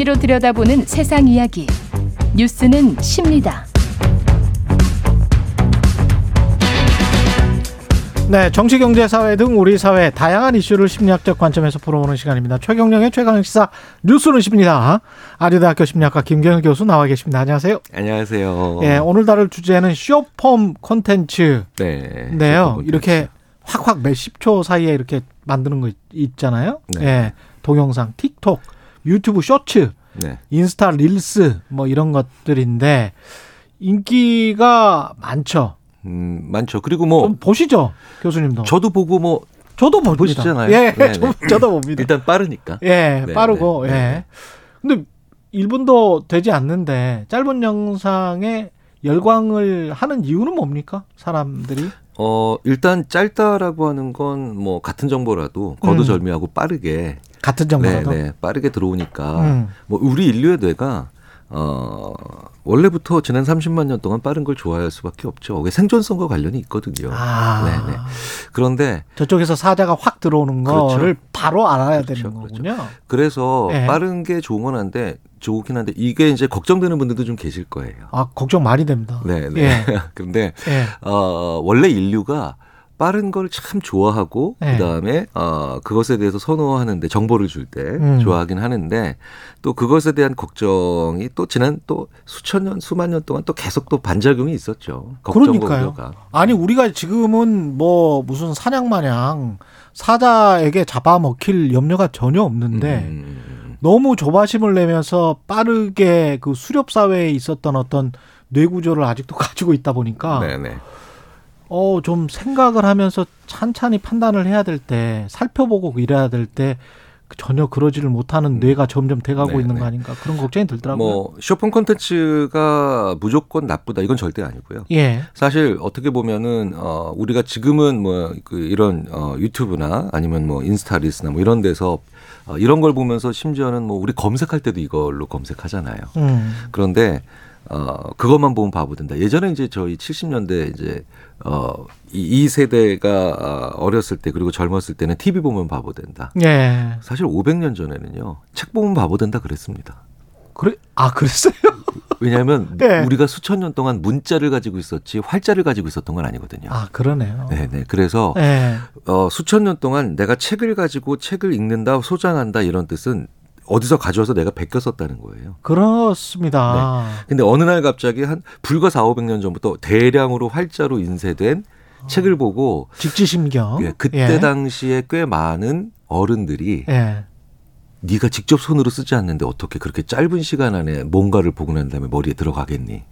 진리로 들여다보는 세상 이야기. 뉴스는 십니다. 네, 정치, 경제, 사회 등 우리 사회 다양한 이슈를 심리학적 관점에서 풀어보는 시간입니다. 최경령의 최강 시사 뉴스는 십니다. 아주대학교 심리학과 김경일 교수 나와 계십니다. 안녕하세요. 안녕하세요. 예, 오늘 다룰 주제는 쇼폼 콘텐츠. 네. 네요. 이렇게 확확 몇십 초 사이에 이렇게 만드는 거 있잖아요. 네. 예, 동영상, 틱톡, 유튜브 쇼츠, 네. 인스타 릴스 뭐 이런 것들인데 인기가 많죠. 음, 많죠. 그리고 뭐좀 보시죠, 교수님도. 저도 보고 뭐 저도 봅니다. 보시잖아요. 예, 네, 저, 네. 저도 봅니다. 일단 빠르니까. 예, 네, 빠르고 네, 예. 네. 근데 1분도 되지 않는데 짧은 영상에 열광을 하는 이유는 뭡니까? 사람들이? 어, 일단 짧다라고 하는 건 뭐 같은 정보라도 거두절미하고 빠르게 같은 네, 정보라도. 네. 빠르게 들어오니까 음. 뭐 우리 인류의 뇌가 어, 원래부터 지난 30만 년 동안 빠른 걸 좋아할 수밖에 없죠. 그게 생존성과 관련이 있거든요. 아. 네, 네. 그런데 저쪽에서 사자가 확 들어오는 그렇죠. 거를 바로 알아야 그렇죠, 되는 거군요. 그래서 네. 빠른 게 좋은 한데 좋긴 한데 이게 이제 걱정되는 분들도 좀 계실 거예요. 아, 걱정 많이 됩니다. 네, 네. 예. 근데 예. 어, 원래 인류가 빠른 걸 참 좋아하고 네. 그다음에 어, 그것에 대해서 선호하는데 정보를 줄때 음. 좋아하긴 하는데 또 그것에 대한 걱정이 또 지난 또 수천 년 수만 년 동안 또 계속 또 반작용이 있었죠. 그러니까요. 우려가. 아니 우리가 지금은 뭐 무슨 사냥 마냥 사자에게 잡아먹힐 염려가 전혀 없는데 음, 너무 조바심을 내면서 빠르게 그 수렵 사회에 있었던 어떤 뇌 구조를 아직도 가지고 있다 보니까 네네. 어 좀 생각을 하면서 찬찬히 판단을 해야 될 때 살펴보고 이래야 될 때 전혀 그러지를 못하는 뇌가 점점 돼가고 네, 있는 네. 거 아닌가 그런 걱정이 들더라고요. 뭐 쇼핑 콘텐츠가 무조건 나쁘다 이건 절대 아니고요. 예. 사실 어떻게 보면은 어 우리가 지금은 뭐 그 이런 어 유튜브나 아니면 뭐 인스타 릴스나 뭐 이런 데서 어 이런 걸 보면서 심지어는 뭐 우리 검색할 때도 이걸로 검색하잖아요. 음. 그런데 어 그것만 보면 바보 된다. 예전에 이제 저희 70년대 이제 어 이 이 세대가 어, 어렸을 때 그리고 젊었을 때는 TV 보면 바보 된다. 예. 사실 500년 전에는요. 책 보면 바보 된다 그랬습니다. 그래 아 그랬어요? 왜냐하면 네. 우리가 수천 년 동안 문자를 가지고 있었지 활자를 가지고 있었던 건 아니거든요. 아 그러네요. 네네. 그래서 예. 어, 수천 년 동안 내가 책을 가지고 책을 읽는다, 소장한다 이런 뜻은 어디서 가져와서 내가 베껴 썼다는 거예요. 그렇습니다. 근데 어느 날 갑자기 한 불과 4, 500년 전부터 대량으로 활자로 인쇄된 책을 보고 직지심경. 예, 그때 예. 당시에 꽤 많은 어른들이 예. 네가 직접 손으로 쓰지 않는데 어떻게 그렇게 짧은 시간 안에 뭔가를 보고 난 다음에 머리에 들어가겠니?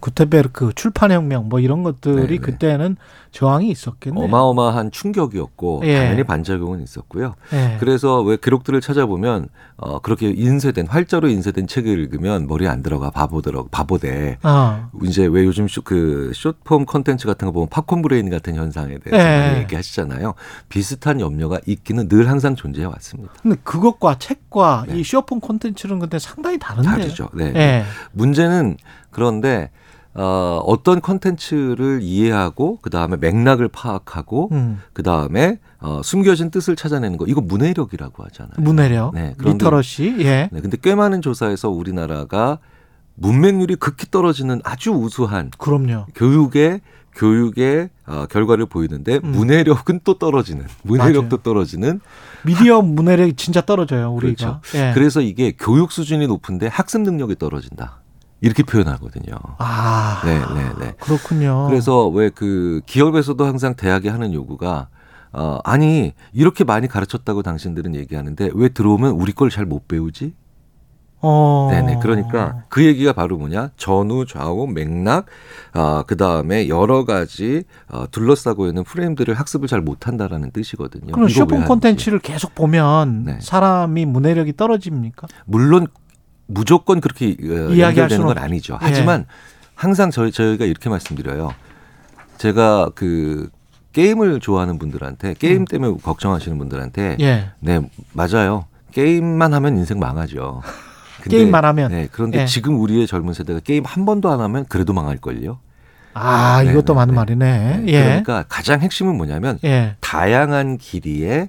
구텐베르크 출판 혁명 뭐 이런 것들이 네, 네. 그때는 저항이 있었겠네요. 어마어마한 충격이었고 예. 당연히 반작용은 있었고요. 예. 그래서 왜 기록들을 찾아보면 어 그렇게 인쇄된 활자로 인쇄된 책을 읽으면 머리에 안 들어가 바보더라고 바보돼. 아, 이제 왜 요즘 쇼, 그 숏폼 컨텐츠 같은 거 보면 popcorn brain 같은 현상에 대해서 예. 많이 얘기하시잖아요. 비슷한 염려가 있기는 늘 항상 존재해 왔습니다. 근데 그것과 책과 네. 이 쇼폰 콘텐츠는 근데 상당히 다른데. 다르죠. 네. 예. 문제는 그런데 어, 어떤 콘텐츠를 이해하고 그 다음에 맥락을 파악하고 음. 그 다음에 어, 숨겨진 뜻을 찾아내는 거 이거 문해력이라고 하잖아요. 문해력, 네, 그런데- literacy, 예. 네, 근데 꽤 많은 조사에서 우리나라가 문맹률이 극히 떨어지는 아주 우수한 그럼요. 교육의 교육의 어, 결과를 보이는데 음. 문해력은 또 떨어지는 문해력도 떨어지는 미디어 문해력이 진짜 떨어져요, 우리가. 그렇죠. 예. 그래서 이게 교육 수준이 높은데 학습 능력이 떨어진다 이렇게 표현하거든요. 아, 네, 네, 네. 그렇군요. 그래서 왜 그 기업에서도 항상 대학이 하는 요구가 어 아니 이렇게 많이 가르쳤다고 당신들은 얘기하는데 왜 들어오면 우리 걸 잘 못 배우지? 어. 네네. 그러니까 그 얘기가 바로 뭐냐? 전후, 좌우, 맥락, 아, 그 다음에 여러 가지 어, 둘러싸고 있는 프레임들을 학습을 잘 못한다라는 뜻이거든요. 그럼 하는지. 콘텐츠를 계속 보면 네. 사람이 문해력이 떨어집니까? 물론 무조건 그렇게 어, 수는 건 없- 아니죠. 예. 하지만 항상 저희 저희가 이렇게 말씀드려요. 제가 그 게임을 좋아하는 분들한테 게임 때문에 걱정하시는 분들한테 음. 예. 네 맞아요. 게임만 하면 인생 망하죠. 근데- 게임만 하면. 네, 그런데 예. 지금 우리의 젊은 세대가 게임 한 번도 안 하면 그래도 망할걸요. 아, 네, 이것도 네, 맞는 네. 말이네. 네, 예. 그러니까 가장 핵심은 뭐냐면 예. 다양한 길이에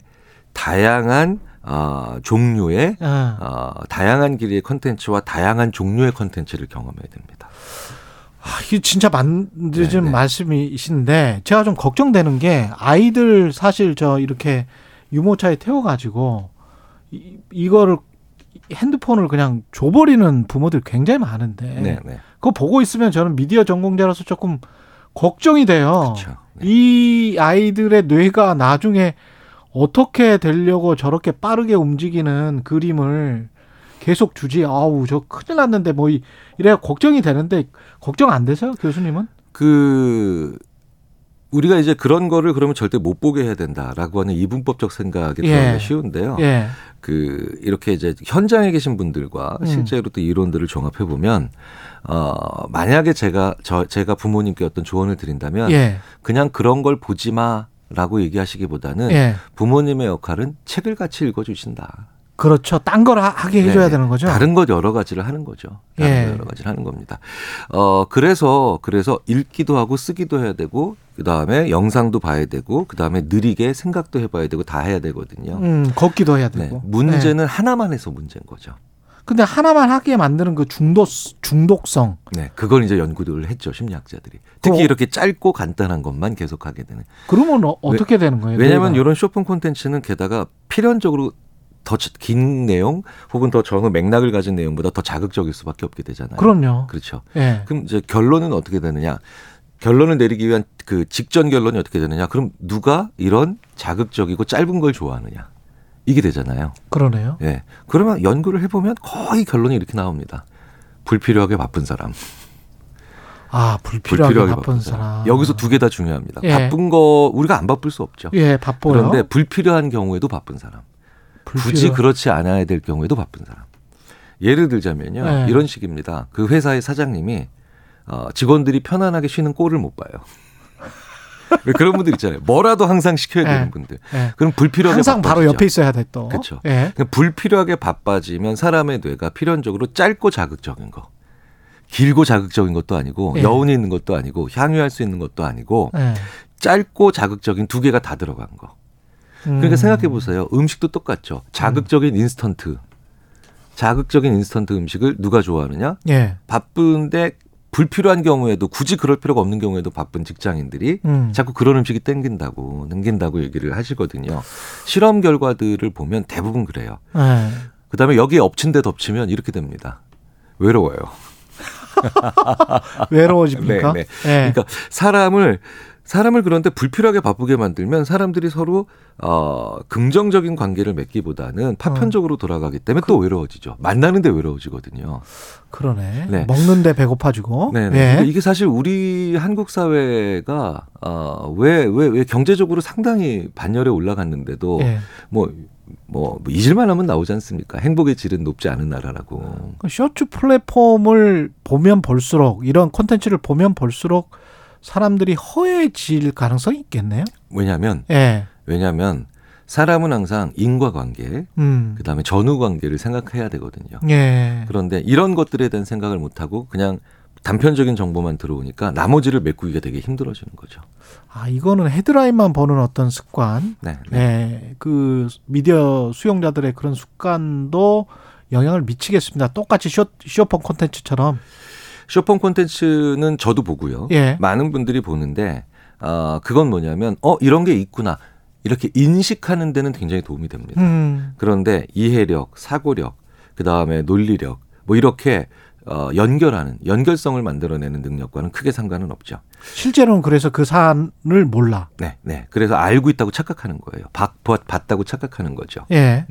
다양한 아, 종류의 아, 어, 다양한 길이의 컨텐츠와 다양한 종류의 컨텐츠를 경험해야 됩니다. 아, 이게 진짜 맞는 네, 네. 말씀이신데 제가 좀 걱정되는 게 아이들 사실 저 이렇게 유모차에 태워가지고 이, 이거를 핸드폰을 그냥 줘버리는 부모들 굉장히 많은데 네, 네. 그거 보고 있으면 저는 미디어 전공자로서 조금 걱정이 돼요. 네. 이 아이들의 뇌가 나중에 어떻게 되려고 저렇게 빠르게 움직이는 그림을 계속 주지. 아우, 저 큰일 났는데 뭐 이- 이래야 걱정이 되는데 걱정 안 되세요, 교수님은? 그 우리가 이제 그런 거를 그러면 절대 못 보게 해야 된다라고 하는 이분법적 생각이 예. 쉬운데요. 예. 그 이렇게 이제 현장에 계신 분들과 음. 실제로 또 이론들을 종합해 보면 어 만약에 제가 저 제가 부모님께 어떤 조언을 드린다면 예. 그냥 그런 걸 보지 마 라고 얘기하시기보다는 예. 부모님의 역할은 책을 같이 읽어 주신다. 그렇죠. 딴 걸 하게 해줘야 네. 되는 거죠. 다른 것 여러 가지를 하는 거죠. 다른 예. 것 여러 가지를 하는 겁니다. 어 그래서 그래서 읽기도 하고 쓰기도 해야 되고 그 다음에 영상도 봐야 되고 그 다음에 느리게 생각도 해봐야 되고 다 해야 되거든요. 음, 걷기도 해야 네. 되고. 문제는 네. 하나만 해서 문제인 거죠. 근데 하나만 하게 만드는 그 중독 중독성. 네, 그걸 이제 연구를 했죠 심리학자들이. 특히 그- 이렇게 짧고 간단한 것만 계속하게 되는. 그러면 어, 어떻게 되는 거예요? 왜냐하면? 이런 쇼핑 콘텐츠는 게다가 필연적으로 더긴 내용 혹은 더 전후 맥락을 가진 내용보다 더 자극적일 수밖에 없게 되잖아요. 그럼요. 그렇죠. 예. 그럼 이제 결론은 어떻게 되느냐? 결론을 내리기 위한 그 직전 결론이 어떻게 되느냐? 그럼 누가 이런 자극적이고 짧은 걸 좋아하느냐? 이게 되잖아요. 그러네요. 예. 그러면 연구를 해보면 거의 결론이 이렇게 나옵니다. 불필요하게 바쁜 사람. 아, 불필요하게, 불필요하게 바쁜 사람. 여기서 두 개 다 중요합니다. 예. 바쁜 거 우리가 안 바쁠 수 없죠. 예, 바빠요. 그런데 불필요한 경우에도 바쁜 사람. 굳이 불필요- 그렇지 않아야 될 경우에도 바쁜 사람. 예를 들자면요. 네. 이런 식입니다. 그 회사의 사장님이 어, 직원들이 편안하게 쉬는 꼴을 못 봐요. 왜 그런 분들 있잖아요. 뭐라도 항상 시켜야 네. 되는 분들. 예. 그럼 불필요하게 항상 바로 바빠지죠. 옆에 있어야 돼 또. 예. 그냥 불필요하게 바빠지면 사람의 뇌가 필연적으로 짧고 자극적인 거. 길고 자극적인 것도 아니고 예. 여운이 있는 것도 아니고 향유할 수 있는 것도 아니고 예. 짧고 자극적인 두 개가 다 들어간 거. 그러니까 음. 생각해 보세요. 음식도 똑같죠. 자극적인 인스턴트. 자극적인 인스턴트 음식을 누가 좋아하느냐? 예. 바쁜데 불필요한 경우에도 굳이 그럴 필요가 없는 경우에도 바쁜 직장인들이 음. 자꾸 그런 음식이 땡긴다고, 당긴다고 얘기를 하시거든요. 실험 결과들을 보면 대부분 그래요. 예. 그 다음에 여기에 엎친 데 덮치면 이렇게 됩니다. 외로워요. 외로워집니까? 네, 예. 그러니까 사람을 사람을 그런데 불필요하게 바쁘게 만들면 사람들이 서로 어 긍정적인 관계를 맺기보다는 파편적으로 돌아가기 때문에 또 외로워지죠. 만나는데 외로워지거든요. 그러네. 네. 먹는데 배고파지고. 네, 예. 네. 근데 이게 사실 우리 한국 사회가 어왜왜 왜 경제적으로 상당히 반열에 올라갔는데도 예. 뭐뭐 잊을만 하면 나오지 않습니까? 행복의 질은 높지 않은 나라라고. 그 쇼츠 플랫폼을 보면 볼수록 이런 콘텐츠를 보면 볼수록 사람들이 허해질 가능성이 있겠네요. 왜냐하면 예. 왜냐하면 사람은 항상 인과관계, 음. 그 다음에 전후관계를 생각해야 되거든요. 예. 그런데 이런 것들에 대한 생각을 못 하고 그냥 단편적인 정보만 들어오니까 나머지를 메꾸기가 되게 힘들어지는 거죠. 아, 이거는 헤드라인만 보는 어떤 습관. 네. 네. 예. 그 미디어 수용자들의 그런 습관도 영향을 미치겠습니다. 똑같이 쇼, 쇼폰 콘텐츠처럼. 쇼폰 콘텐츠는 저도 보고요. 예. 많은 분들이 보는데 어, 그건 뭐냐면 어 이런 게 있구나 이렇게 인식하는 데는 굉장히 도움이 됩니다. 음. 그런데 이해력, 사고력, 그 다음에 논리력 뭐 이렇게 어, 연결하는 연결성을 만들어내는 능력과는 크게 상관은 없죠. 실제로는 그래서 그 사안을 몰라. 네, 네. 그래서 알고 있다고 착각하는 거예요. 봤, 봤- 봤다고 착각하는 거죠. 예.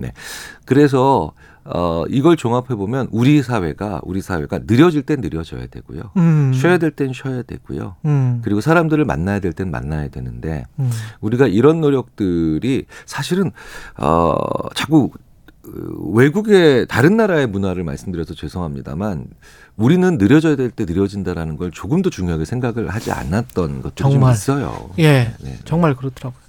그래서 어, 이걸 종합해 보면 우리 사회가 우리 사회가 느려질 땐 느려져야 되고요. 음. 쉬어야 될 땐 쉬어야 되고요. 음. 그리고 사람들을 만나야 될 땐 만나야 되는데 음. 우리가 이런 노력들이 사실은 어 자꾸 어, 외국의 다른 나라의 문화를 말씀드려서 죄송합니다만 우리는 느려져야 될 때 느려진다라는 걸 조금 더 중요하게 생각을 하지 않았던 것들이 좀 정말. 있어요. 예. 네. 정말 그렇더라고요.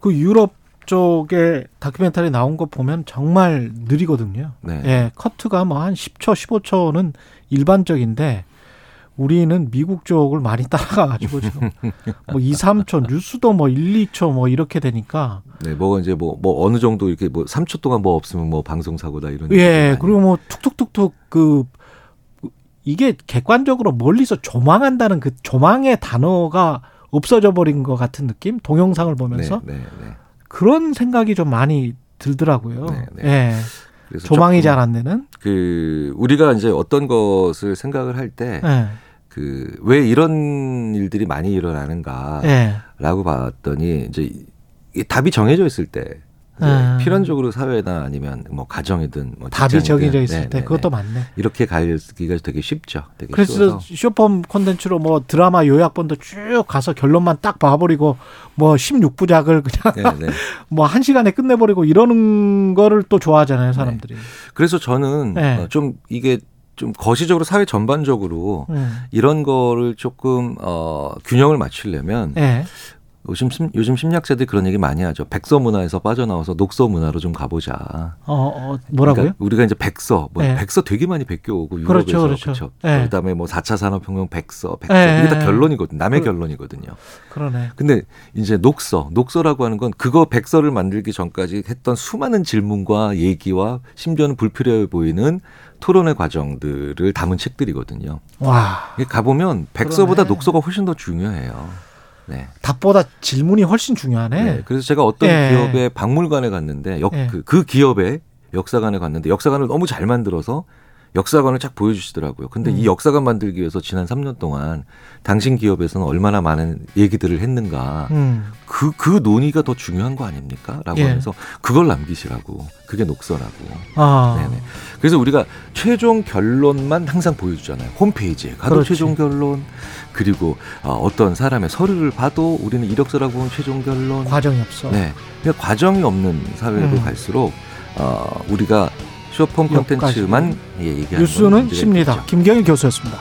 그 유럽 쪽에 다큐멘터리 나온 거 보면 정말 느리거든요. 네. 예. 커트가 뭐 한 10초, 15초는 일반적인데 우리는 미국 쪽을 많이 따라가가지고 지금 뭐 2, 3초 뉴스도 뭐 1, 2초 뭐 이렇게 되니까 네, 뭐 이제 뭐뭐 어느 정도 이렇게 뭐 3초 동안 뭐 없으면 뭐 방송 사고다 이런. 예 그리고 뭐 툭툭툭툭 그 이게 객관적으로 멀리서 조망한다는 그 조망의 단어가 없어져 버린 것 같은 느낌 동영상을 보면서 네, 네, 네. 그런 생각이 좀 많이 들더라고요. 네, 네. 예 조망이 잘 안 되는. 그 우리가 이제 어떤 것을 생각을 할때 예. 그 왜 이런 일들이 많이 일어나는가라고 예. 봤더니 이제 이 답이 정해져 있을 때 음. 필연적으로 사회나 아니면 뭐 가정이든 뭐 답이 정해져 있을 네, 때 네, 그것도 네. 맞네. 이렇게 가기가 되게 쉽죠. 되게 그래서. 쇼폼 콘텐츠로 뭐 드라마 요약본도 쭉 가서 결론만 딱 봐버리고 뭐 16부작을 그냥 네, 네. 뭐한 시간에 끝내버리고 이러는 거를 또 좋아하잖아요 사람들이. 그래서 저는 네. 어, 좀 이게 좀 거시적으로 사회 전반적으로 음. 이런 거를 조금 어 균형을 맞추려면 예. 요즘 심, 요즘 심리학자들이 그런 얘기 많이 하죠. 백서 문화에서 빠져나와서 녹서 문화로 좀 가보자. 어, 어 뭐라고요? 그러니까 우리가 이제 백서, 뭐 네. 백서 되게 많이 베껴오고 그렇죠, 유럽에서 그렇죠. 그렇죠. 네. 그다음에 뭐 4차 산업혁명 백서, 백서 네, 이게 다 네. 결론이거든. 남의 그- 결론이거든요. 그러네. 근데 이제 녹서, 녹서라고 하는 건 그거 백서를 만들기 전까지 했던 수많은 질문과 얘기와 심지어는 불필요해 보이는 토론의 과정들을 담은 책들이거든요. 와 이게 가보면 백서보다 그러네. 녹서가 훨씬 더 중요해요. 네. 답보다 질문이 훨씬 중요하네. 네. 그래서 제가 어떤 예. 기업의 박물관에 갔는데 역, 예. 그, 그 기업의 역사관에 갔는데 역사관을 너무 잘 만들어서 역사관을 쫙 보여주시더라고요. 근데 음. 이 역사관 만들기 위해서 지난 3년 동안 당신 기업에서는 얼마나 많은 얘기들을 했는가. 음. 그, 그 논의가 더 중요한 거 아닙니까? 라고 예. 하면서 그걸 남기시라고. 그게 녹서라고. 아. 네네. 그래서 우리가 최종 결론만 항상 보여주잖아요. 홈페이지에 가도 그렇지. 최종 결론. 그리고 어, 어떤 사람의 서류를 봐도 우리는 이력서라고 보면 최종 결론. 과정이 없어. 네. 그러니까 과정이 없는 사회로 음. 갈수록 어, 우리가 쇼폼 여기까지. 콘텐츠만 예, 얘기하는 건 뉴스는. 있겠죠. 김경일 교수였습니다.